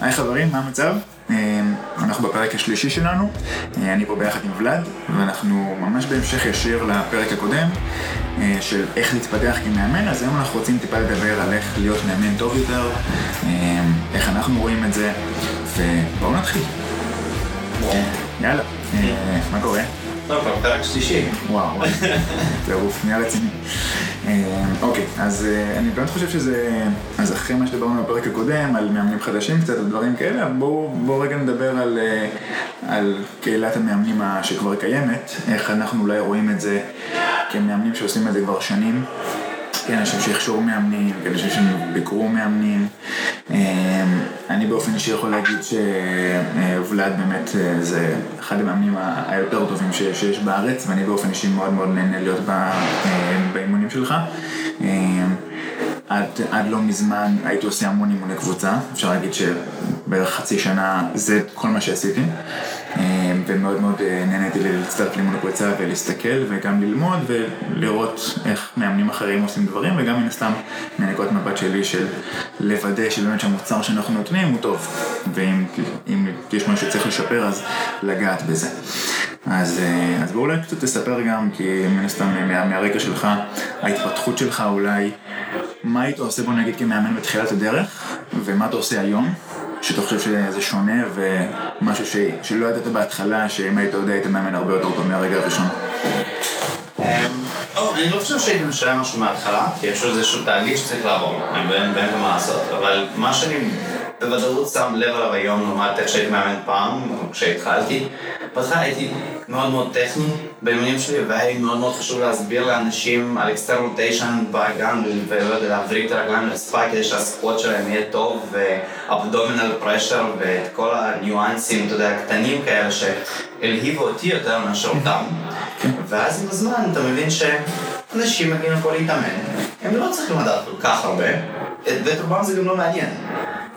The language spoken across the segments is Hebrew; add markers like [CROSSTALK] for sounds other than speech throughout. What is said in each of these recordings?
היי חברים, מה המצב? אה, אנחנו בפרק השלישי שלנו, אה, אני פה ביחד עם ולאד, ואנחנו ממש בהמשך ישיר לפרק הקודם אה, של איך להתפתח כמאמן, אז היום אנחנו רוצים טיפה לדבר על איך להיות מאמן טוב יותר, איך אנחנו רואים את זה, ובואו נתחיל. יאללה, מה קורה? כבר פרק שלישי. וואו, [LAUGHS] טירוף, נהיה רציני. אה, אוקיי, אז אה, אני באמת חושב שזה, אז אחרי מה שדיברנו בפרק הקודם, על מאמנים חדשים קצת, על דברים כאלה, בואו רגע נדבר על, אה, על קהילת המאמנים שכבר קיימת, איך אנחנו אולי רואים את זה כמאמנים שעושים את זה כבר שנים. כאנשים שהכשרו מאמנים, כאנשים שביקרו מאמנים. אני באופן אישי יכול להגיד שוולד באמת זה אחד המאמנים היותר טובים שיש בארץ, ואני באופן אישי מאוד מאוד נהנה להיות באימונים שלך. עד, עד לא מזמן הייתי עושה המון אימוני קבוצה, אפשר להגיד שבערך חצי שנה זה כל מה שעשיתי. ומאוד מאוד נהניתי להצטרף לאימון הקבוצה ולהסתכל וגם ללמוד ולראות איך מאמנים אחרים עושים דברים וגם מן הסתם מנקודת מבט שלי של לוודא שבאמת שהמוצר שאנחנו נותנים הוא טוב ואם יש משהו שצריך לשפר אז לגעת בזה. אז, אז בואו אולי קצת תספר גם, כי מן הסתם מה, מהרקע שלך, ההתפתחות שלך אולי, מה היית עושה בוא נגיד כמאמן בתחילת הדרך, ומה אתה עושה היום, שאתה חושב שזה שונה ומשהו ש... שלא ידעת בהתחלה, שאם היית יודע היית מאמן הרבה יותר טוב מהרגע הראשון. אמ, אני לא חושב שהייתי משלם משהו מההתחלה, כי יש איזשהו תהליך שצריך לעבור, ואין מה לעשות, אבל מה שאני בוודאות שם לב עליו היום לעומת איך שהייתי מאמן פעם, כשהתחלתי. בהתחלה הייתי מאוד מאוד טכני באימונים שלי, והיה לי מאוד מאוד חשוב להסביר לאנשים על external rotation באגן, ולא יודע, להבריג את הרגליים לרצפה כדי שה squat שלהם יהיה טוב, ו abdominal pressure, ואת כל הניואנסים, אתה יודע, הקטנים כאלה, שהלהיבו אותי יותר מאשר אותם. ואז עם הזמן אתה מבין שאנשים מגיעים לפה להתאמן, הם לא צריכים לדעת כל כך הרבה, ואת רובם זה גם לא מעניין.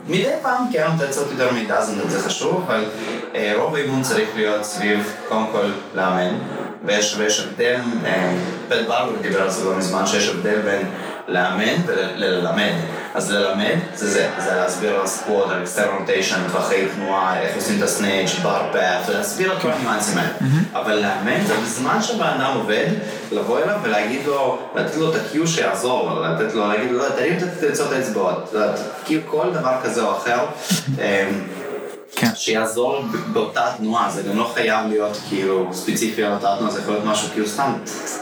מדי פעם כן נותן קצת יותר מידע, זה חשוב, אבל אה, רוב האימון צריך להיות סביב, קודם כל, לאמן, ויש הבדל, אה, פט ברבר דיבר על זה לא מזמן, שיש הבדל בין לאמן וללמד. אז ללמד זה זה, זה להסביר על squat, על external rotation, טווחי תנועה, איך עושים את ה snatch, bar path, ולהסביר על כל הניואנסים האלה. אבל לאמן זה בזמן שהבן אדם עובד, לבוא אליו ולהגיד לו, לתת לו את ה-cue שיעזור לו, לתת לו, להגיד לו, תרים את האצבעות, כאילו כל דבר כזה או אחר. כן. שיעזור באותה תנועה, זה גם לא חייב להיות כאילו ספציפי על אותה תנועה, זה יכול להיות משהו כאילו סתם,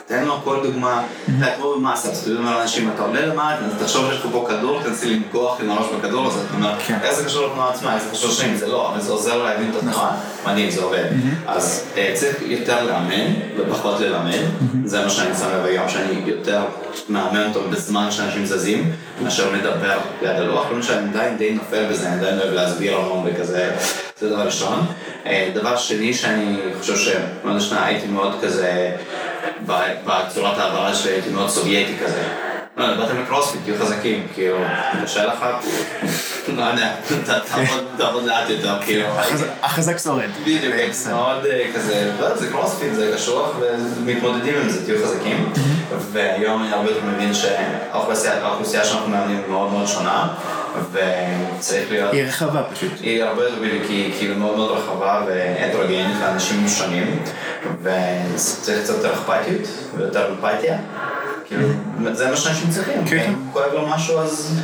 תן לו כל דוגמה, אתה כמו במאסה, אז אתה יודע מה אנשים, אתה עולה למעלה, אז תחשוב שיש לך פה כדור, תנסי לנגוח עם הראש בכדור הזה, אתה אומר, כן. איך זה קשור לתנועה עצמה, איך זה קשור לשנים, זה לא, אבל זה עוזר להבין את התנועה, נכון. מדהים, זה עובד. אז אה, צריך יותר לאמן ופחות ללמד, זה מה שאני שם לב היום, שאני יותר מאמן אותו בזמן שאנשים זזים, מאשר מדבר ליד הלוח, לא שאני עדיין די נופל בזה, אני עדיין אוהב להסביר המון וכזה. זה דבר ראשון. אה, דבר שני שאני חושב שמאוד השנה הייתי מאוד כזה, בצורת העברה שלי הייתי מאוד סובייטי כזה. לא, באתם לקרוספיט, תהיו חזקים, כאילו, קשה לך, לא יודע, תעבוד לאט יותר, כאילו. החזק שורד. בדיוק, מאוד אה, כזה, לא יודע, זה קרוספיט, זה קשוח, ומתמודדים עם זה, תהיו חזקים. והיום אני הרבה יותר מבין שהאוכלוסייה שאנחנו מאמנים מאוד מאוד שונה. וצריך להיות... היא רחבה פשוט. היא הרבה יותר בדיוק, היא כאילו מאוד מאוד רחבה והטרוגנית לאנשים שונים, וצריך קצת יותר אכפתיות ויותר אמפתיה. כאילו, זה מה שאנשים צריכים, כן. אם כואב לו משהו אז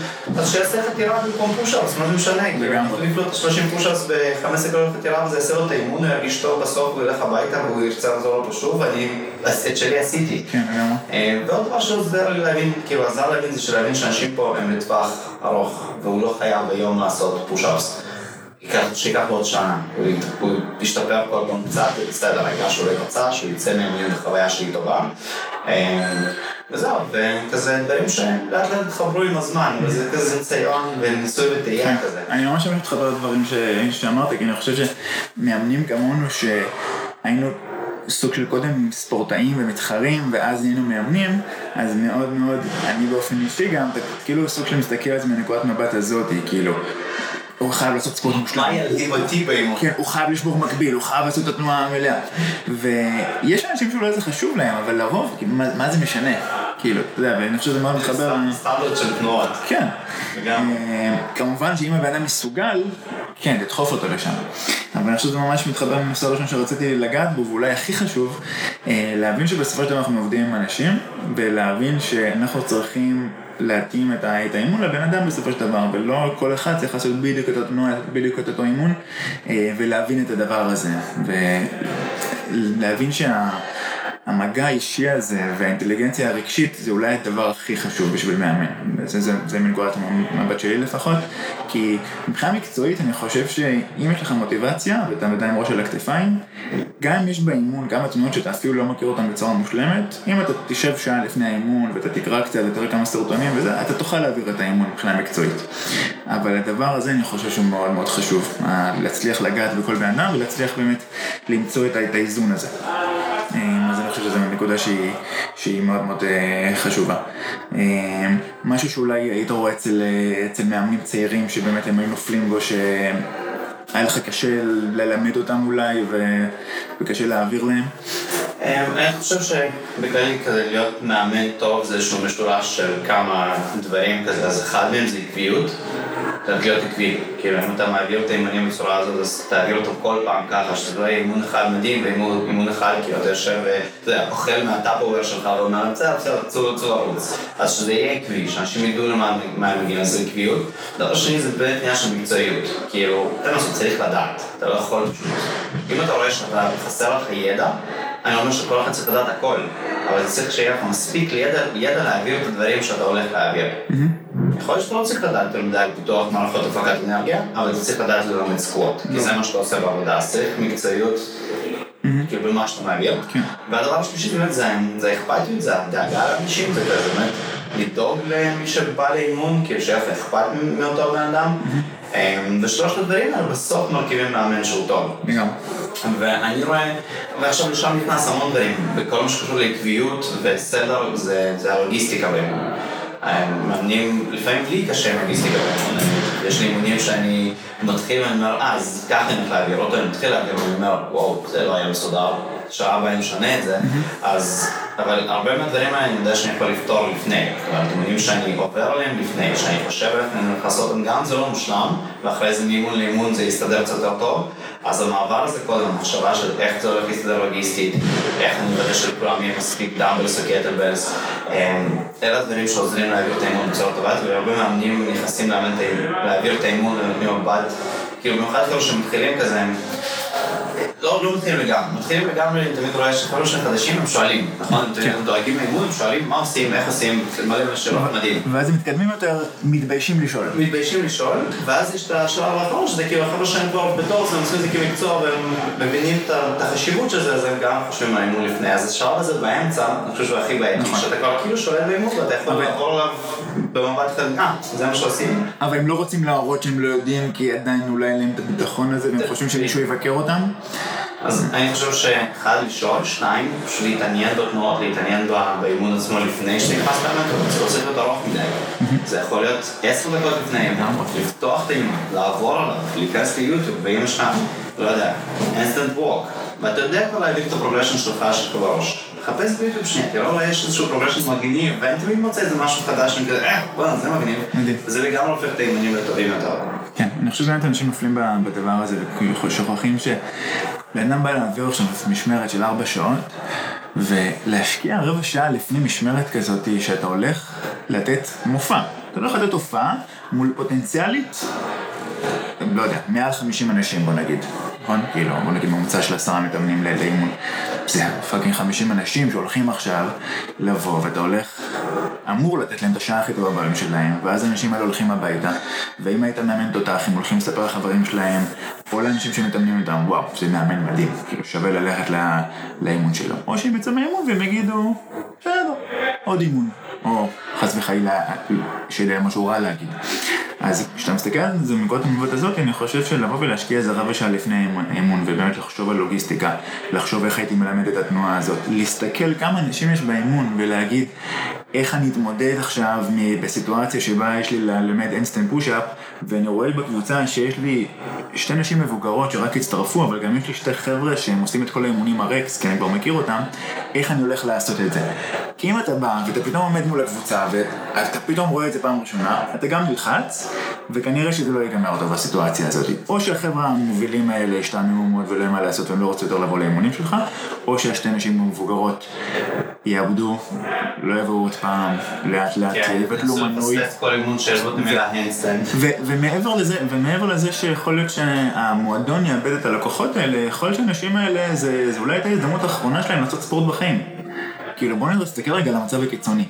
שיעשה חתירה במקום פוש-אפס, מה זה משנה, כאילו, יכול לפלוט 30 פוש-אפס ב-15 סקולות חתירה וזה יעשה לו את האימון, הוא ירגיש טוב בסוף, הוא ילך הביתה והוא ירצה לחזור לו שוב, ואני את שלי עשיתי. כן, לגמרי. אה, ועוד דבר שעוזר לי להבין, כאילו עזר להבין זה שלהבין שאנשים פה הם לטווח ארוך, והוא לא חייב היום לעשות פוש-אפס. שייקח עוד שנה, הוא ישתפר כל פעם קצת, בסדר, העיקר שהוא לא יקצר, שהוא יצא מהמיון בחוויה שהיא טובה. אה, וזהו, וכזה דברים שלאט לאט התחברו עם הזמן, וזה כזה ניסיון וניסוי וטעייה כן. כזה. אני ממש מתחבר לדברים שאמרת, כי אני חושב שמאמנים כמונו שהיינו סוג של קודם ספורטאים ומתחרים, ואז נהיינו מאמנים, אז מאוד מאוד, אני באופן אישי גם, כאילו סוג של מסתכל על זה מנקודת מבט הזאת, כאילו, הוא חייב לעשות ספורט מושלם. מה באימון? כן, הוא חייב לשבור מקביל, הוא חייב לעשות את התנועה המלאה. ויש אנשים שאולי זה חשוב להם, אבל לרוב, מה זה משנה? כאילו, אתה יודע, ואני חושב שזה מאוד מתחבר. סטנדרט של תנועות. כן. אה, כמובן שאם הבן אדם מסוגל, כן, תדחוף אותו לשם. אבל אני חושב שזה ממש מתחבר לנושא הראשון שרציתי לגעת בו, ואולי הכי חשוב, אה, להבין שבסופו של דבר אנחנו עובדים עם אנשים, ולהבין שאנחנו צריכים להתאים את את האימון לבן אדם בסופו של דבר, ולא כל אחד צריך לעשות בדיוק את התנועה, בדיוק את אותו אימון, אה, ולהבין את הדבר הזה. ולהבין שה... המגע האישי הזה והאינטליגנציה הרגשית זה אולי הדבר הכי חשוב בשביל מאמן. זה, זה, זה מנקודת המבט שלי לפחות, כי מבחינה מקצועית אני חושב שאם יש לך מוטיבציה ואתה עדיין ראש על הכתפיים, גם אם יש באימון כמה תנועות שאתה אפילו לא מכיר אותן בצורה מושלמת, אם אתה תשב שעה לפני האימון ואתה תקרא קצת ותראה כמה סרטונים וזה, אתה תוכל להעביר את האימון מבחינה מקצועית. אבל הדבר הזה אני חושב שהוא מאוד מאוד חשוב, להצליח לגעת בכל בן אדם ולהצליח באמת למצוא את האיזון הזה. חושב שזו נקודה שהיא, שהיא מאוד מאוד אה, חשובה. אה, משהו שאולי היית רואה אצל, אה, אצל מאמנים צעירים שבאמת הם היו נופלים בו, שהיה לך קשה ללמד אותם אולי ו... וקשה להעביר להם. אני חושב שבכללי כזה להיות מאמן טוב זה איזשהו משולש של כמה דברים כזה, אז אחד מהם זה עקביות, להיות עקבי, כאילו אם אתה מעביר את האימונים בצורה הזאת אז תעביר אותם כל פעם ככה, שזה לא יהיה אימון אחד מדהים ואימון אימון אחד כאילו אתה יושב ואתה יודע, אוכל מהטאפובר שלך ואומר בסדר בסדר צאו צאו ערוץ, אז שזה יהיה עקבי, שאנשים ידעו למה מה הם מגיעים, אז עקביות, דבר שני זה באמת עניין של מקצועיות, כאילו, אתה מה צריך לדעת, אתה לא יכול פשוט, אם אתה רואה שאתה חסר לך ידע אני אומר שכל אחד צריך לדעת הכל, אבל צריך שיהיה לך מספיק ידע, ידע להעביר את הדברים שאתה הולך להעביר. יכול להיות שאתה לא צריך לדעת יותר מדי על פיתוח מערכות הפקת אנרגיה, אבל אתה צריך לדעת ללמד סקווט, כי זה מה שאתה עושה בעבודה, אז צריך מקצועיות, כאילו במה שאתה מעביר. והדבר השלישי באמת זה האכפתיות, זה הדאגה לאנשים, זה באמת לדאוג למי שבא לאימון, כאילו לך אכפת מאותו בן אדם. אמ, ושלושת הדברים האלה בסוף מרכיבים מאמן שהוא טוב. לגמרי. ואני רואה, ועכשיו לשם נכנס המון דברים, בכל מה שקשור לעקביות וסדר, זה, הלוגיסטיקה באימון. מאמנים, לפעמים לי קשה עם לוגיסטיקה באימון, יש לי אימונים שאני מתחיל ואני אומר, אה, אז ככה אני הולך להעביר אותו, אני מתחיל להעביר ואני אומר, וואו, זה לא היה מסודר, שעה אני משנה את זה, אז, אבל הרבה מהדברים האלה אני יודע שאני יכול לפתור לפני, אבל אימונים שאני עובר עליהם לפני, שאני חושב אני הולך לעשות אותם, גם זה לא מושלם, ואחרי זה מאימון לאימון זה יסתדר קצת יותר טוב, אז המעבר הזה קודם, המחשבה של איך זה הולך להסתדר לוגיסטית, איך אני מוודא שלכולם יהיה מספיק דאמבלס וקטלבלס, אלה הדברים שעוזרים להעביר את האימון בצורה טובה, והרבה מאמנים נכנסים להעביר את האימון ונותנים מבט, כאילו במיוחד כאלה שמתחילים כזה, לא, לא מתחילים לגמרי, מתחילים לגמרי, תמיד רואה שחבר'ה שהם חדשים הם שואלים, נכון? הם דואגים לאימון, הם שואלים מה עושים, איך עושים, מלא שאלות מדהים. ואז הם מתקדמים יותר, מתביישים לשאול. מתביישים לשאול, ואז יש את השלב האחרון, שזה כאילו החבר'ה שהם כבר בתור הם עושים את זה כמקצוע והם מבינים את החשיבות של זה, אז הם גם חושבים על האימון לפני. אז השלב הזה באמצע, אני חושב שהוא הכי בעייתי, שאתה כבר כאילו שואל באימון ואתה יכול לעבור עליו במבט אחד, אה, זה מה שעושים? אבל הם לא רוצים להראות שהם לא יודעים, כי עדיין אולי אין להם את הביטחון הזה, והם חושבים שמישהו יבקר אותם. אז אני חושב שאחד, לשאול, שניים, פשוט להתעניין בתנועות, להתעניין באימון עצמו לפני שנכנס לאמן, זה לא צריך להיות ארוך מדי. זה יכול להיות עשר דקות לפני האימון, לפתוח את האימון, לעבור עליו, להיכנס ליוטיוב, ואם יש לך, לא יודע, handstand walk, ואתה יודע כבר להביא את ה progression שלך שלך בראש. חפש ביוטיוב שנייה, תראה אולי יש איזשהו progression מגניב, ואני תמיד מוצא איזה משהו חדש, אני כזה, אה, בוא'נה, זה מגניב. וזה לגמרי הופך את האימונים לטובים יותר. כן, אני חושב שבאמת אנשים נופלים בדבר הזה, וכאילו שוכחים שבן אדם בא להעביר עכשיו משמרת של ארבע שעות, ולהשקיע רבע שעה לפני משמרת כזאת שאתה הולך לתת מופע. אתה הולך לתת הופעה מול פוטנציאלית, לא יודע, מעל 50 אנשים בוא נגיד, נכון? כאילו, בוא נגיד ממוצע של עשרה מתאמנים לאימון. זה פאקינג 50 אנשים שהולכים עכשיו לבוא, ואתה הולך, אמור לתת להם את השעה הכי טובה בעולם שלהם, ואז האנשים האלה הולכים הביתה, ואם היית מאמן תותח, הם הולכים לספר לחברים שלהם, או לאנשים שמתאמנים איתם, וואו, זה מאמן מדהים, כאילו שווה ללכת לא, לאימון שלו. או שהם יצאו מהאימון והם יגידו, בסדר, עוד אימון. או חס וחלילה, שיהיה משהו רע להגיד. אז כשאתה מסתכל על זה מנקודת המבט הזאת, אני חושב שלבוא ולהשקיע איזה רבע שעה לפני האימון, ובאמת לחשוב על לוגיסטיקה, לחשוב איך הייתי מלמד את התנועה הזאת, להסתכל כמה אנשים יש באימון ולהגיד איך אני אתמודד עכשיו בסיטואציה שבה יש לי ללמד אינסטנט פוש-אפ, ואני רואה בקבוצה שיש לי שתי נשים מבוגרות שרק הצטרפו, אבל גם יש לי שתי חבר'ה שהם עושים את כל האימונים הרקס, כי אני כבר מכיר אותם, איך אני הולך לעשות את זה. כי אם אתה בא ואתה פתאום עומד מול הקבוצה, ואתה פתאום רואה את זה פעם ראשונה, אתה גם נלחץ, וכנראה שזה לא ייגמר טוב בסיטואציה הזאת. או שהחבר'ה המובילים האלה השתעממו מאוד ולא יהיה מה לעשות והם לא רוצים יותר לבוא לאימונים שלך, או שהשתי נשים המבוגרות יאבדו, לא יבואו עוד פעם, לאט לאט כן, יבטלו מנוי. ומעבר לזה, ומעבר לזה שיכול להיות שהמועדון יאבד את הלקוחות האלה, יכול להיות שהאנשים האלה, זה, זה אולי הייתה ההזדמנות האחרונה שלהם לעשות ספורט בחיים. כאילו בוא נסתכל רגע על המצב הקיצוני.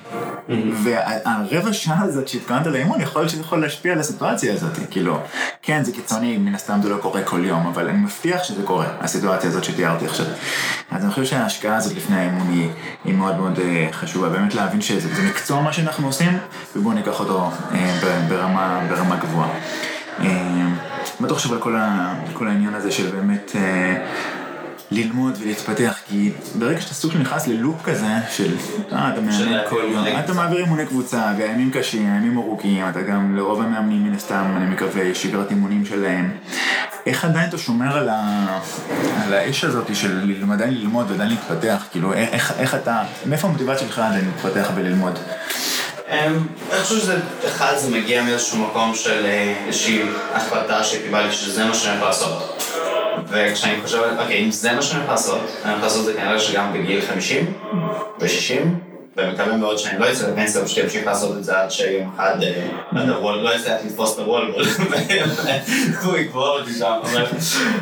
והרבע שעה הזאת שהתכוונת לאימון, יכול להיות שזה יכול להשפיע על הסיטואציה הזאת. כאילו, כן זה קיצוני, מן הסתם זה לא קורה כל יום, אבל אני מבטיח שזה קורה, הסיטואציה הזאת שתיארתי עכשיו. אז אני חושב שההשקעה הזאת לפני האימון היא, היא מאוד מאוד אה, חשובה, באמת להבין שזה זה מקצוע מה שאנחנו עושים, ובואו ניקח אותו אה, ברמה, ברמה גבוהה. אה, בטוח שכל כל ה- כל העניין הזה של באמת אה, ללמוד ולהתפתח, כי ברגע שאתה סוג של נכנס ללופ כזה, של אה, אתה מאמן כל יום, אתה. מעביר אימוני קבוצה, והימים קשים, הימים ארוכים, אתה גם לרוב המאמנים מן הסתם, אני מקווה, שגרת אימונים שלהם. איך עדיין אתה שומר על, ה... על האש הזאת של עדיין ללמוד ועדיין להתפתח? כאילו, איך, איך אתה, מאיפה המוטיבציה שלך עדיין להתפתח וללמוד? אמ, אני חושב שזה, אחד, זה מגיע מאיזשהו מקום של אה, איזושהי החלטה שקיבלתי שזה מה שאני הולך לעשות. וכשאני חושב, אוקיי, אם זה מה שאני הולך לעשות, אני הולך לעשות את זה כנראה שגם בגיל 50 ו-60, ומקווה מאוד שאני לא אצא לפנסיה, פשוט אמשיך לעשות את זה עד שיום אחד, אה, לא אצליח לתפוס את הוולבול, והוא יקבור אותי שם,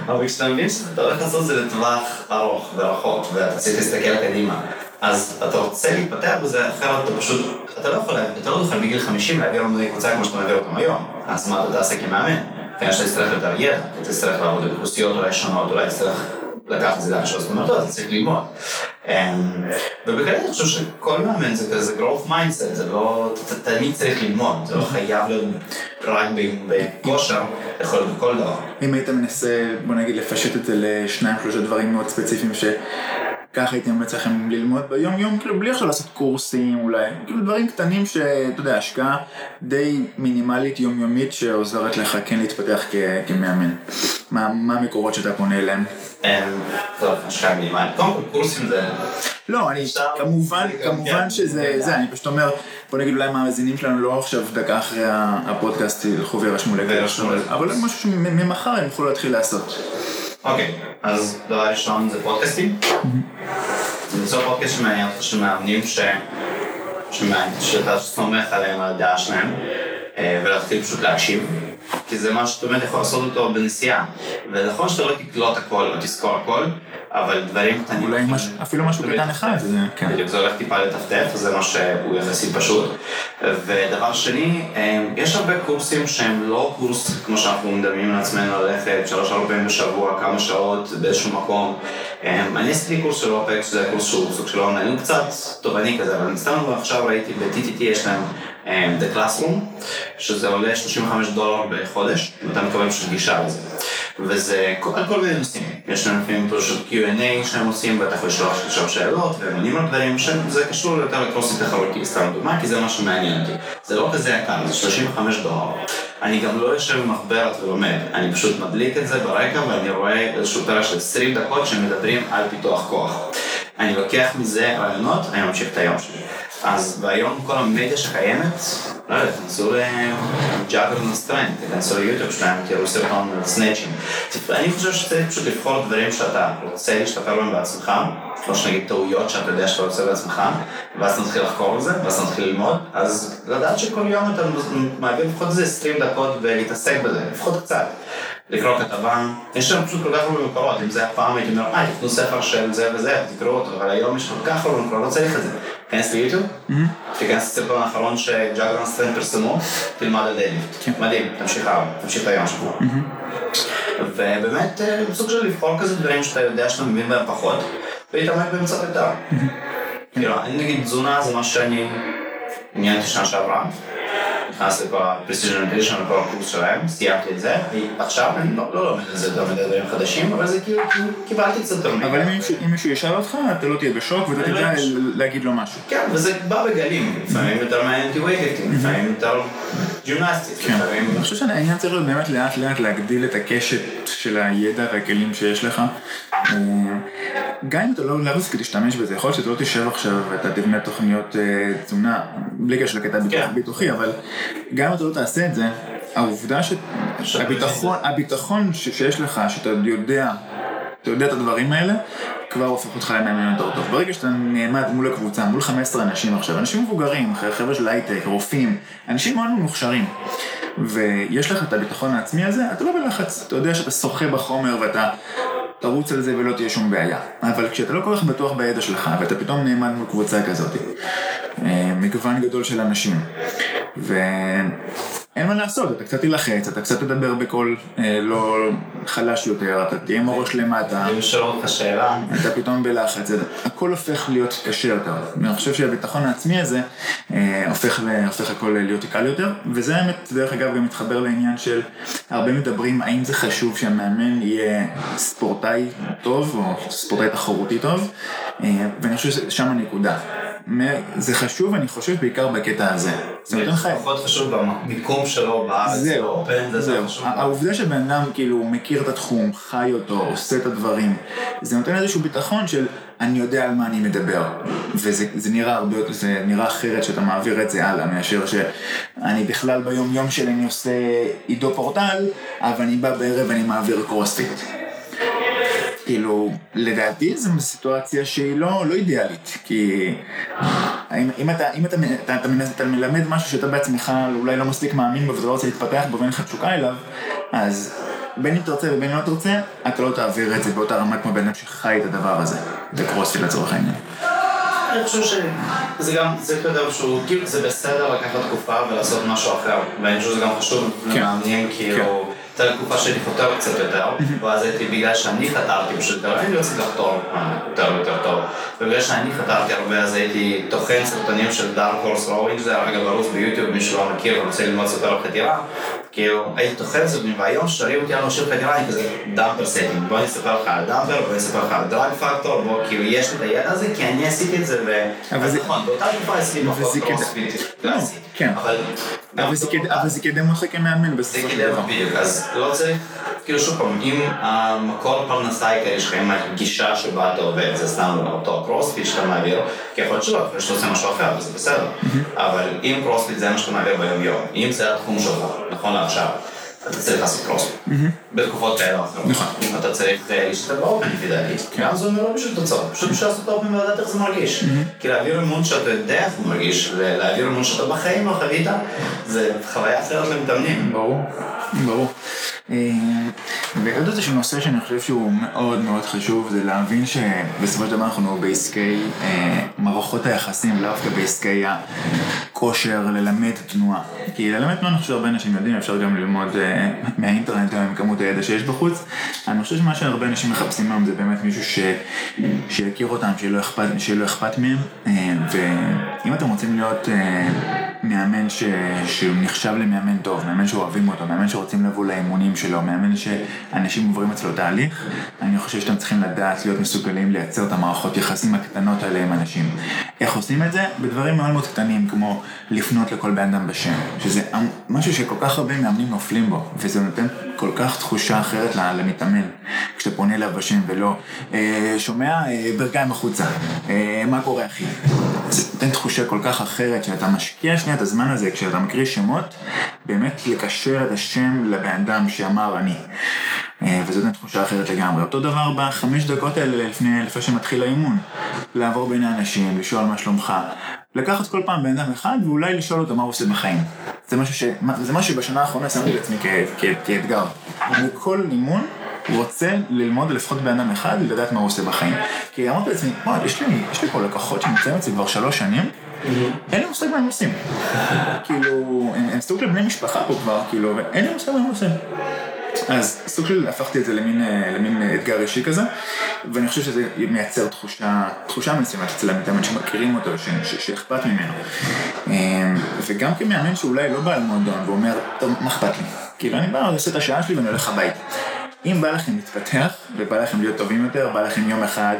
אבל כשאתה מבין שאתה הולך לעשות את זה לטווח ארוך ורחוק, ואתה צריך להסתכל קדימה. אז אתה רוצה להתפתח בזה, אחרת אתה פשוט, אתה לא יכול, אתה לא יכול בגיל 50 להעביר לנו קבוצה כמו שאתה מעביר אותם היום. אז מה אתה תעשה כמאמן? שאתה תצטרך יותר ידע, תצטרך לעבוד באוכלוסיות אולי שונות, אולי תצטרך לקחת את זה לאן שעושים אותו, אתה צריך ללמוד. אמ, ובכלל אני חושב שכל מאמן זה כזה growth mindset, זה לא, אתה תמיד צריך ללמוד, זה לא חייב להיות רק בכושר, יכול להיות בכל דבר. אם היית מנסה, בוא נגיד, לפשט את זה לשניים שלושה דברים מאוד ספציפיים ש... ככה הייתי ממליץ לכם ללמוד ביום יום, כאילו בלי עכשיו לעשות קורסים אולי, כאילו דברים קטנים שאתה יודע, השקעה די מינימלית יומיומית שעוזרת לך כן להתפתח כ- כמאמן. מה, מה המקורות שאתה פונה אליהם? אמ, טוב, השקעה מינימלית. קודם כל קורסים זה... לא, אני, כמובן, זה כמובן כן, שזה, זה זה. אני פשוט אומר, בוא נגיד אולי המאזינים שלנו לא עכשיו דקה אחרי הפודקאסט ילכו וירשמו לקורס, אבל- לקורס. אבל משהו שממחר הם יוכלו להתחיל לעשות. אוקיי, אז דבר ראשון זה פודקאסטים. למצוא פודקאסט שמעניין אותך של מאמנים שאתה סומך עליהם, על הדעה שלהם, אה, ולהתחיל פשוט להקשיב, כי זה משהו שאתה באמת יכול לעשות אותו בנסיעה. ונכון שאתה לא תקלוט הכל או תזכור הכל, אבל דברים קטנים... אולי מש- אפילו משהו קטן אחד, זה, כן. בדיוק, זה הולך טיפה לטפטף, זה מה שהוא יחסית פשוט. ודבר שני, אה, יש הרבה קורסים שהם לא קורס כמו שאנחנו מדמיינים לעצמנו ללכת שלוש-ארבע פעמים בשבוע, כמה שעות באיזשהו מקום. אה, אני עשיתי קורס של אופק, שזה קורס שהוא סוג של אונליין, הוא קצת תובעני כזה, אבל סתם עכשיו ראיתי ב-TTT יש להם The Classroom, שזה עולה 35 דולר בחודש, ואתה מקבל פשוט גישה לזה. וזה על כל מיני נושאים. יש להם לפעמים פשוט Q&A שהם עושים, ואתה יכול לשלוח לשאול שאלות, והם עונים על דברים, שזה קשור יותר לקורסים תחרותי, סתם דוגמה, כי זה מה שמעניין אותי. זה לא כזה יקר, זה 35 דולר. אני גם לא יושב במחברת ולומד, אני פשוט מדליק את זה ברקע ואני רואה איזשהו פרק של 20 דקות שמדברים על פיתוח כוח. אני לוקח מזה רעיונות, אני ממשיך את היום שלי. אז והיום כל המדיה שקיימת, לא יודע, תכנסו לג'אגר נסטרנט, תכנסו ליוטיוב שלהם, תראו סרטון על סנאצ'ים. אני חושב שצריך פשוט לבחור דברים שאתה רוצה להשתפר בהם בעצמך, כמו שנגיד טעויות שאתה יודע שאתה רוצה בעצמך, ואז נתחיל לחקור את זה, ואז נתחיל ללמוד, אז לדעת שכל יום אתה מעביר לפחות איזה 20 דקות ולהתעסק בזה, לפחות קצת. לקרוא כתבה, יש שם פשוט כל כך הרבה מקורות, אם זה היה פעם הייתי אומר, אה, תקנו ספר של זה וזה, תקראו אותו, אבל היום יש כל כך הרבה מקורות, לא צריך את זה. תיכנס ליוטיוב, תיכנס לסרטון האחרון ש Juggernaut Strength פרסמו, תלמד על deadlift. מדהים, תמשיך הלאה, תמשיך את היום שלך. ובאמת, אה, סוג של לבחור כזה דברים שאתה יודע שאתה מבין בהם פחות, ולהתעמק בהם קצת יותר. כאילו, אני נגיד תזונה זה מה שאני עניין אותי שנה שעברה. נכנס לכל ה- Precision לכל הקורס שלהם, סיימתי את זה, ועכשיו אני לא לא לומד את זה יותר מדי דברים חדשים, אבל זה כאילו, כאילו קיבלתי קצת יותר מדי. אבל אם מישהו- ישאל אותך, אתה לא תהיה בשוק ואתה לא תדע בשוק. להגיד לו משהו. כן, וזה בא בגלים, לפעמים יותר אותי weightlifting, לפעמים יותר gymnastics, כן. לפעמים... אני חושב שהעניין צריך להיות באמת לאט לאט להגדיל את הקשת של הידע והכלים שיש לך. אה, גם אם אתה לא דווקא תשתמש בזה, יכול להיות שאתה לא תשב עכשיו ואתה תבנה תוכניות אה, תזונה, בלי קשר לקטע כן. ביטוחי, אבל גם אם אתה לא תעשה את זה, העובדה שהביטחון שיש לך, שאתה יודע, אתה יודע את הדברים האלה, כבר הופך אותך למאמן יותר טוב. ברגע שאתה נעמד מול הקבוצה, מול 15 אנשים עכשיו, אנשים מבוגרים, חבר'ה של הייטק, רופאים, אנשים מאוד מוכשרים, ויש לך את הביטחון העצמי הזה, אתה לא בלחץ, אתה יודע שאתה שוחה בחומר ואתה תרוץ על זה ולא תהיה שום בעיה. אבל כשאתה לא כל כך בטוח בידע שלך, ואתה פתאום נעמד מול קבוצה כזאת, אה, מגוון גדול של אנשים, ואין מה לעשות, אתה קצת תילחץ, אתה קצת תדבר בקול אה, לא חלש יותר, אתה תהיה עם הראש למטה. אם שואל אותך שאלה, אתה פתאום בלחץ, זה- הכל הופך להיות קשה יותר. ואני חושב שהביטחון העצמי הזה אה, הופך, הופך הכל להיות קל יותר, וזה האמת, דרך אגב, גם מתחבר לעניין של הרבה מדברים האם זה חשוב שהמאמן יהיה ספורטאי טוב או ספורטאי תחרותי טוב, ואני חושב ששם הנקודה. זה חשוב, אני חושב, בעיקר בקטע הזה. זה נותן לך... זה פחות חשוב במיקום שלו בארץ, זהו, זהו. העובדה שבן אדם כאילו מכיר את התחום, חי אותו, עושה את הדברים, זה נותן איזשהו ביטחון של אני יודע על מה אני מדבר. וזה זה נראה הרבה יותר, זה נראה אחרת שאתה מעביר את זה הלאה, מאשר שאני בכלל ביום יום שלי אני עושה עידו פורטל, אבל אני בא בערב ואני מעביר קרוספיט. כאילו, לדעתי זו סיטואציה שהיא לא, לא אידיאלית, כי אם, אם, אתה, אם אתה, אתה, אתה, מנס- אתה מלמד משהו שאתה בעצמך אולי לא מספיק מאמין בו ואתה לא רוצה להתפתח בו ואין לך תשוקה אליו, אז בין אם תרצה ובין אם לא תרצה, אתה לא תעביר את זה באותה רמה כמו בן אדם שחי את הדבר הזה, בקרוספיט לצורך העניין. אני חושב שזה גם, זה כזה שהוא, כאילו זה בסדר לקחת תקופה ולעשות משהו אחר, ואני חושב שזה גם חשוב כן. למאמנים, כאילו, הייתה תקופה שאני חותר קצת יותר, ואז הייתי, בגלל שאני חתרתי פשוט יותר, אני רציתי לחתור אה, יותר ויותר טוב, ובגלל שאני חתרתי הרבה אז הייתי טוחן סרטונים של Dark Horse Rowing, זה אגב ערוץ ביוטיוב, מי שלא מכיר ורוצה ללמוד על חתירה, כאילו, הייתי טוחן סרטונים, והיום שואלים אותי על משהו חתירה, אני כזה damper setting, בוא אני אספר לך על damper, בוא אני אספר לך על drag factor, בוא, כאילו, יש לי את הידע הזה, כי אני עשיתי את זה, ו... נכון, באותה תקופה עשיתי פחות כדי- קרוספיט קלאסי, לא, כן. אבל... אבל זה. אבל זה קידם אותך כמאמן זה בסופו של קידם דבר. בדיוק, אז לא צריך, כאילו שוב פעם, אם המקור פרנסה העיקרי שלך, אם הגישה שבה אתה עובד, זה סתם אותו קרוספיט שאתה מעביר, כי יכול להיות שלא, יכול להיות שאתה עושה משהו אחר, וזה בסדר, אבל אם קרוספיט זה מה שאתה מעביר ביום יום, אם זה התחום שלך, נכון לעכשיו, אתה צריך לעשות קרוספיט, בתקופות כאלה נכון. אם אתה צריך אה, להשתתף ב Open לפי דעתי, גם זה אומר לא בשביל תוצאות, פשוט בשביל לעשות Open ולדעת איך זה מרגיש, כי להעביר אימון שאתה יודע איך הוא מרגיש, ולהעביר אימון שאתה בחיים לא חווית, זה חוויה אחרת למתאמנים. ברור, ברור. אה, ועוד איזשהו נושא שאני חושב שהוא מאוד מאוד חשוב, זה להבין שבסופו של דבר אנחנו בעסקי אה, מערכות היחסים, לאו דווקא בעסקי הכושר ללמד תנועה. כי ללמד תנועה אני חושב שהרבה אנשים יודעים, אפשר גם ללמוד אה, מהאינטרנט עם כמות הידע שיש בחוץ. אני חושב שמה שהרבה אנשים מחפשים היום זה באמת מישהו ש... שיכיר אותם, לו אכפת, לו אכפת מהם. אה, ואם אתם רוצים להיות אה, מאמן ש... שהוא נחשב למאמן טוב, מאמן שאוהבים אותו, מאמן שרוצים לבוא לאימונים שלו, מאמן שאנשים עוברים אצלו תהליך, אני חושב שאתם צריכים לדעת להיות מסוגלים לייצר את המערכות יחסים הקטנות האלה עם אנשים. איך עושים את זה? בדברים מאוד מאוד קטנים, כמו לפנות לכל בן אדם בשם, שזה משהו שכל כך הרבה מאמנים נופלים בו, וזה נותן כל כך תחושה אחרת למתאמן, כשאתה פונה אליו בשם ולא, אה, שומע, אה, ברכיים החוצה, אה, מה קורה אחי? זה נותן תחושה כל כך אחרת, שאתה משקיע שנייה את הזמן הזה, כשאתה מקריא שמות, באמת לקשר את השם לבן אדם שאמר אני. אה, וזו נותן תחושה אחרת לגמרי. אותו דבר בחמש דקות האלה לפני, לפני שמתחיל האימון. לעבור בין האנשים, לשאול מה שלומך. לקחת כל פעם בן אדם אחד ואולי לשאול אותו מה הוא עושה בחיים. זה משהו, ש... זה משהו שבשנה האחרונה שמתי לעצמי. כאתגר. בכל אימון רוצה ללמוד לפחות בן אדם אחד ולדעת מה הוא עושה בחיים. כי אמרתי לעצמי, וואי, יש לי, יש לי פה לקוחות שנמצאים אצלי כבר שלוש שנים, אין לי מושג מה הם עושים. כאילו, הם, סוג של בני משפחה פה כבר, כאילו, ואין לי מושג מה הם עושים. אז סוג של הפכתי את זה למין, אה, למין אתגר אישי כזה, ואני חושב שזה מייצר תחושה, תחושה מסוימת אצל המתאמן שמכירים אותו, שאכפת ממנו. אה, וגם כמאמן שאולי לא בא למועדון ואומר, טוב, מה אכפת לי? כאילו אני בא, עושה את השעה שלי ואני הולך הביתה. אם בא לכם להתפתח, ובא לכם להיות טובים יותר, בא לכם יום אחד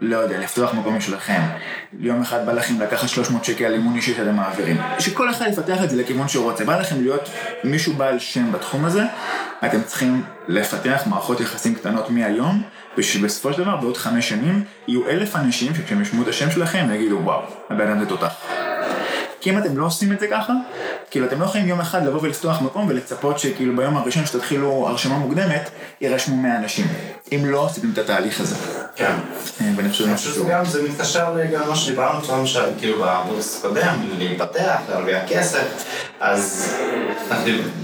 לא יודע, לפתוח מקום משלכם. יום אחד בא לכם לקחת 300 שקל על אימון אישי שאתם מעבירים. שכל אחד יפתח את זה לכיוון שהוא רוצה. בא לכם להיות מישהו בעל שם בתחום הזה, אתם צריכים לפתח מערכות יחסים קטנות מהיום, ושבסופו של דבר בעוד חמש שנים יהיו אלף אנשים שכשהם ישמעו את השם שלכם יגידו וואו, הבן אדם זה תותח. כי אם אתם לא עושים את זה ככה, כאילו אתם לא יכולים יום אחד לבוא ולפתוח מקום ולצפות שכאילו ביום הראשון שתתחילו הרשמה מוקדמת, יירשמו 100 אנשים. אם לא עשיתם את התהליך הזה. כן. אה, ואני חושב שזה גם, זה מתקשר גם למה שדיברנו למשל, כאילו בערוץ הקודם, להתפתח, להרוויח כסף, אז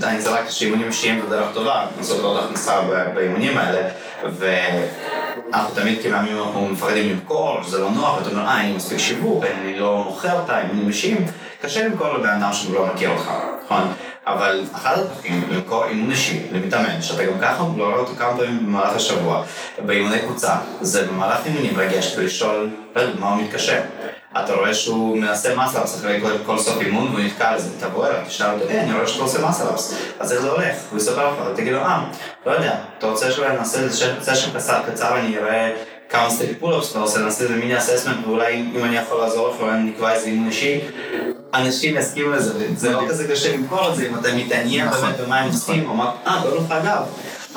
אני זה רק שאימונים אישיים זה דרך טובה, לעשות עוד הכנסה באימונים האלה, אנחנו תמיד כמאמנים אנחנו מפחדים למכור, שזה לא נוח, ואתה אומר, אה, אין לי מספיק שיווק, אני לא מוכר אותה, אימונים אישיים, קשה למכור לבן אדם שהוא לא מכיר אותך, נכון? אבל אחד הדרכים למכור אימון אישי למתאמן, שאתה גם ככה לא רואה אותו כמה פעמים במהלך השבוע, באימוני קבוצה, זה במהלך אימונים לגשת ולשאול, מה הוא מתקשר. אתה רואה שהוא מנסה muscle ups אחרי כל, סוף אימון והוא נתקע על זה, תבוא אליו, תשאל אותו, אה, אני רואה שאתה עושה muscle ups, אז איך זה הולך? הוא יספר לך, תגיד לו, אה, לא יודע, אתה רוצה שאולי נעשה איזה סשן קצר, קצר אני אראה כמה strict pull ups אתה עושה, נעשה איזה mini assessment, ואולי אם אני יכול לעזור לך, אולי נקבע איזה אימון אישי, אנשים יסכימו לזה, זה לא כזה קשה למכור את זה, אם אתה מתעניין נכון. באמת במה הם עושים, או מה, אה, לא לך אגב.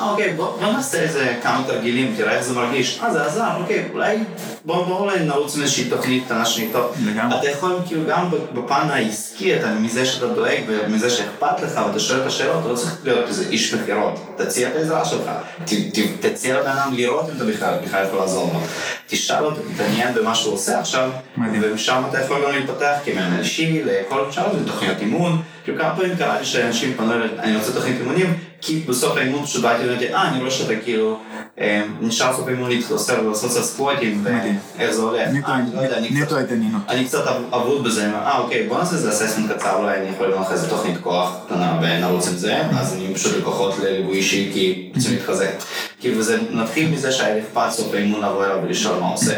אוקיי, בוא נעשה איזה כמה תרגילים, תראה איך זה מרגיש. אה, זה עזר, אוקיי, אולי בואו אולי נרוץ עם איזושהי תוכנית קטנה שנכתוב. לגמרי. אתה יכול כאילו גם בפן העסקי, אתה מזה שאתה דואג ומזה שאכפת לך ואתה שואל את השאלות, אתה לא צריך להיות איזה איש מכירות. תציע את העזרה שלך. תציע לבן אדם לראות אם אתה בכלל יכול לעזור לו. תשאל אותו, תתעניין במה שהוא עושה עכשיו, ומשם אתה יכול גם להתפתח כמאמן אישי, לכל אפשר לתוכניות אימון. כאילו כמה פעמים קרה לי שאנשים פנו אליי, אני רוצה תוכנית אימונים, כי בסוף האימון פשוט באתי ואמרתי, אה, אני רואה שאתה כאילו אה, נשאר סוף האימון להתעושה ולעשות קצת ספורטים, ואיך זה הולך. נטו לא התעניינות. אני קצת אבוד בזה, אה, אוקיי, בוא נעשה איזה אססמנט קצר, אולי אני יכול לראות לך איזה תוכנית כוח קטנה ונרוץ עם זה, אז אני פשוט לקוחות לליווי אישי, כי רוצים להתחזק. כאילו, וזה מתחיל מזה שהיה לי אכפת סוף האימון לבוא אליו ולשאול מה עושה,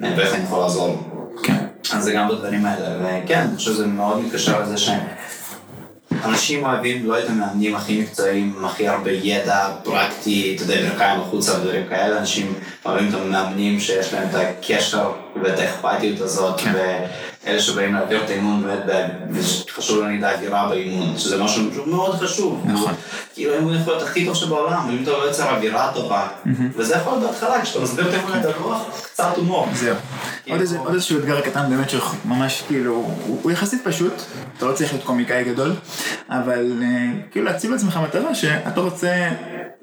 ואיך אני יכול לעזור לו. כן. אז זה גם בדברים האלה, וכן, אני חושב שזה מאוד מתקשר לזה שהם... אנשים אוהבים לא את המאמנים הכי מקצועיים, עם הכי הרבה ידע פרקטי, אתה יודע, ברכיים החוצה ודברים כאלה, אנשים אוהבים את המאמנים שיש להם את הקשר ואת האכפתיות הזאת, כן. ואלה שבאים להעביר את האימון, וחשוב לנו את האווירה באימון, שזה משהו מאוד חשוב. נכון. כאילו האימון יכול להיות הכי טוב שבעולם, ואם אתה לא יוצר אווירה טובה, וזה יכול להיות בהתחלה, כשאתה מסביר את האימון את הרוח, קצת הומור. זהו. עוד איזשהו אתגר קטן באמת שממש כאילו, הוא יחסית פשוט, אתה לא צריך להיות קומיקאי גדול, אבל אה, כאילו להציב לעצמך מטרה שאתה רוצה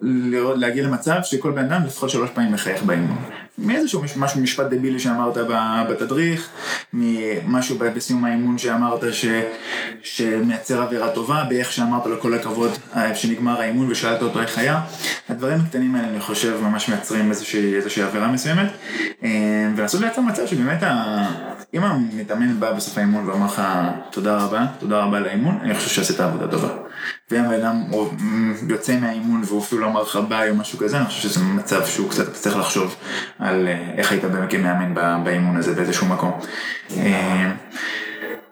להגיע למצב שכל בן אדם לפחות שלוש פעמים מחייך באימון. מאיזשהו משהו, משפט דבילי שאמרת בתדריך, ממשהו בסיום האימון שאמרת ש, שמייצר אווירה טובה, באיך שאמרת לו כל הכבוד אה, שנגמר האימון ושאלת אותו איך היה. הדברים הקטנים האלה אני חושב ממש מייצרים איזושהי, אווירה מסוימת, אה, ולנסות לייצר מצב שבאמת. אם המתאמן בא בסוף האימון ואומר לך תודה רבה, תודה רבה לאימון, אני חושב שעשית עבודה טובה. ואם הבן אדם יוצא מהאימון והוא אפילו לא אמר לך ביי או משהו כזה, אני חושב שזה מצב שהוא קצת צריך לחשוב על אה, איך היית באמת כמאמן באימון הזה באיזשהו מקום. אה,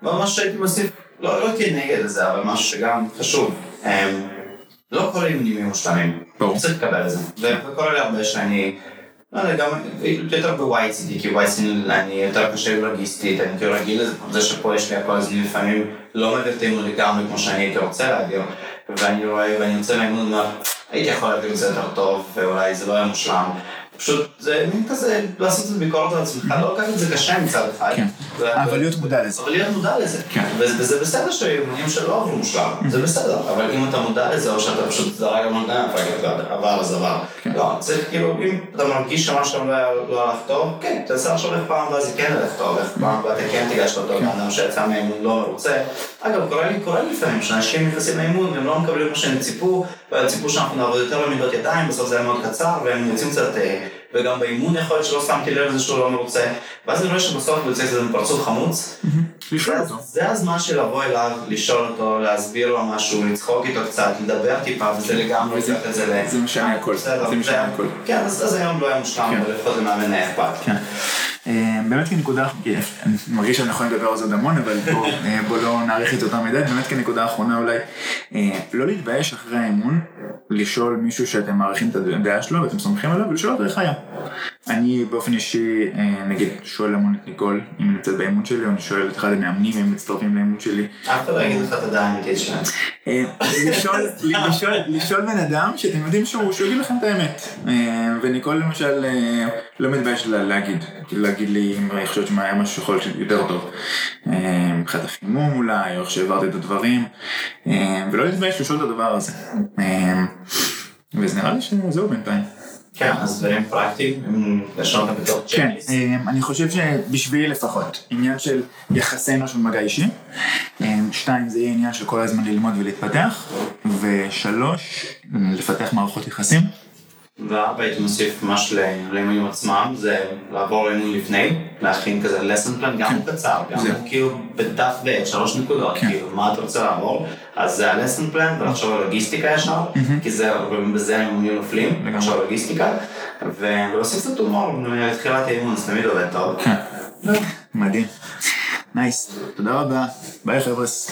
מה שהייתי מוסיף, לא, לא כנגד זה, אבל משהו שגם חשוב. אה, לא כל האימונים יהיו מושלמים, צריך לקבל את זה. וכל אלה הרבה שאני... לא יודע, גם יותר ב-YCD, כי YCD אני יותר קשה לוגיסטית, אני כאילו רגיל לזה, זה שפה יש לי הכל, אז אני לפעמים לא מעביר את האימון לגמרי כמו שאני הייתי רוצה להעביר, ואני רואה, ואני יוצא מהאימון ואומר, הייתי יכול להעביר את זה יותר טוב, ואולי זה לא היה מושלם. פשוט זה מין כזה לעשות את זה ביקורת על עצמך, לא לקחת את זה קשה מצד אחד. כן, אבל להיות מודע לזה. אבל להיות מודע לזה. כן. וזה בסדר שאימונים שלא עברו מושלם, זה בסדר, אבל אם אתה מודע לזה או שאתה פשוט זרק המון עבר אז עבר. כן. לא, צריך כאילו, אם אתה מרגיש שמה שאתה לא הלך טוב, כן, תעשה עכשיו איך פעם הבאה זה כן הלך טוב, איך פעם הבאה אתה כן תיגש לאותו בן אדם שיצא מהאימון לא מרוצה. אגב, קורה לי, קורה לי לפעמים שאנשים נכנסים לאימון והם לא מקבלים מה שהם ציפו, וציפו שאנחנו נעבוד יותר במידות ידיים, בסוף זה היה מאוד קצר, והם יוצאים קצת אה, וגם באימון יכול להיות שלא שמתי לב לזה שהוא לא מרוצה, ואז אני רואה שבסוף הוא יוצא איזה פרצוף חמוץ, לשאול זה-. זה הזמן של לבוא אליו, לשאול אותו, להסביר לו משהו, לצחוק איתו קצת, לדבר טיפה, וזה לגמרי הופך את זה ל... זה משנה הכל. זה משנה הכל. כן, אז היום לא היה מושלם, כן. אבל לפחות למאמן היה אכפת. באמת כנקודה, אני מרגיש שאני יכול לדבר על זה עוד המון, אבל בוא, אה, בוא לא נאריך את זה יותר מדי, באמת כנקודה אחרונה אולי, אה, לא להתבייש אחרי האימון, לשאול מישהו שאתם מעריכים את הדעה שלו ואתם סומכים עליו, ולשאול אותו איך היה. אני באופן אישי, אה, נגיד, שואל המון את ניקול, אם היא נמצאת באימון שלי, או אני שואל את אחד המאמנים אם הם מצטרפים לאימון שלי. אף אחד לא יגיד לך את הדעה האמיתית שלהם. לשאול- בן אדם שאתם יודעים שהוא יגיד לכם את האמת. וניקול למשל לא מתבייש לה- להגיד, להגיד לי אם היא חושבת שהיה משהו שיכול להיות יותר טוב. אה, מבחינת החימום אולי, או איך שהעברת את הדברים. אה, ולא להתבייש לשאול את הדבר הזה. אה, וזה נראה לי שזהו בינתיים. כן, אז דברים פרקטיים, לשנות אותם בתור כן, צ'קליסט. אה, אני חושב שבשבילי לפחות, עניין של יחסי אנוש במגע אישי. שתיים, זה יהיה עניין של כל הזמן ללמוד ולהתפתח. ושלוש, לפתח מערכות יחסים. וארבע הייתי מוסיף ממש לאימונים עצמם, זה לעבור לאימון לפני, להכין כזה lesson plan, גם הוא קצר, גם כאילו בדף ועט, שלוש נקודות, כן. כאילו מה אתה רוצה לעבור, אז זה ה-lesson plan, ולחשוב על לוגיסטיקה ישר, כי זה, בזה האימונים נופלים. לחשוב על לוגיסטיקה, ולהוסיף קצת הומור לתחילת האימון, זה תמיד עובד טוב. כן. מדהים. נייס. תודה רבה. ביי חבר'ס.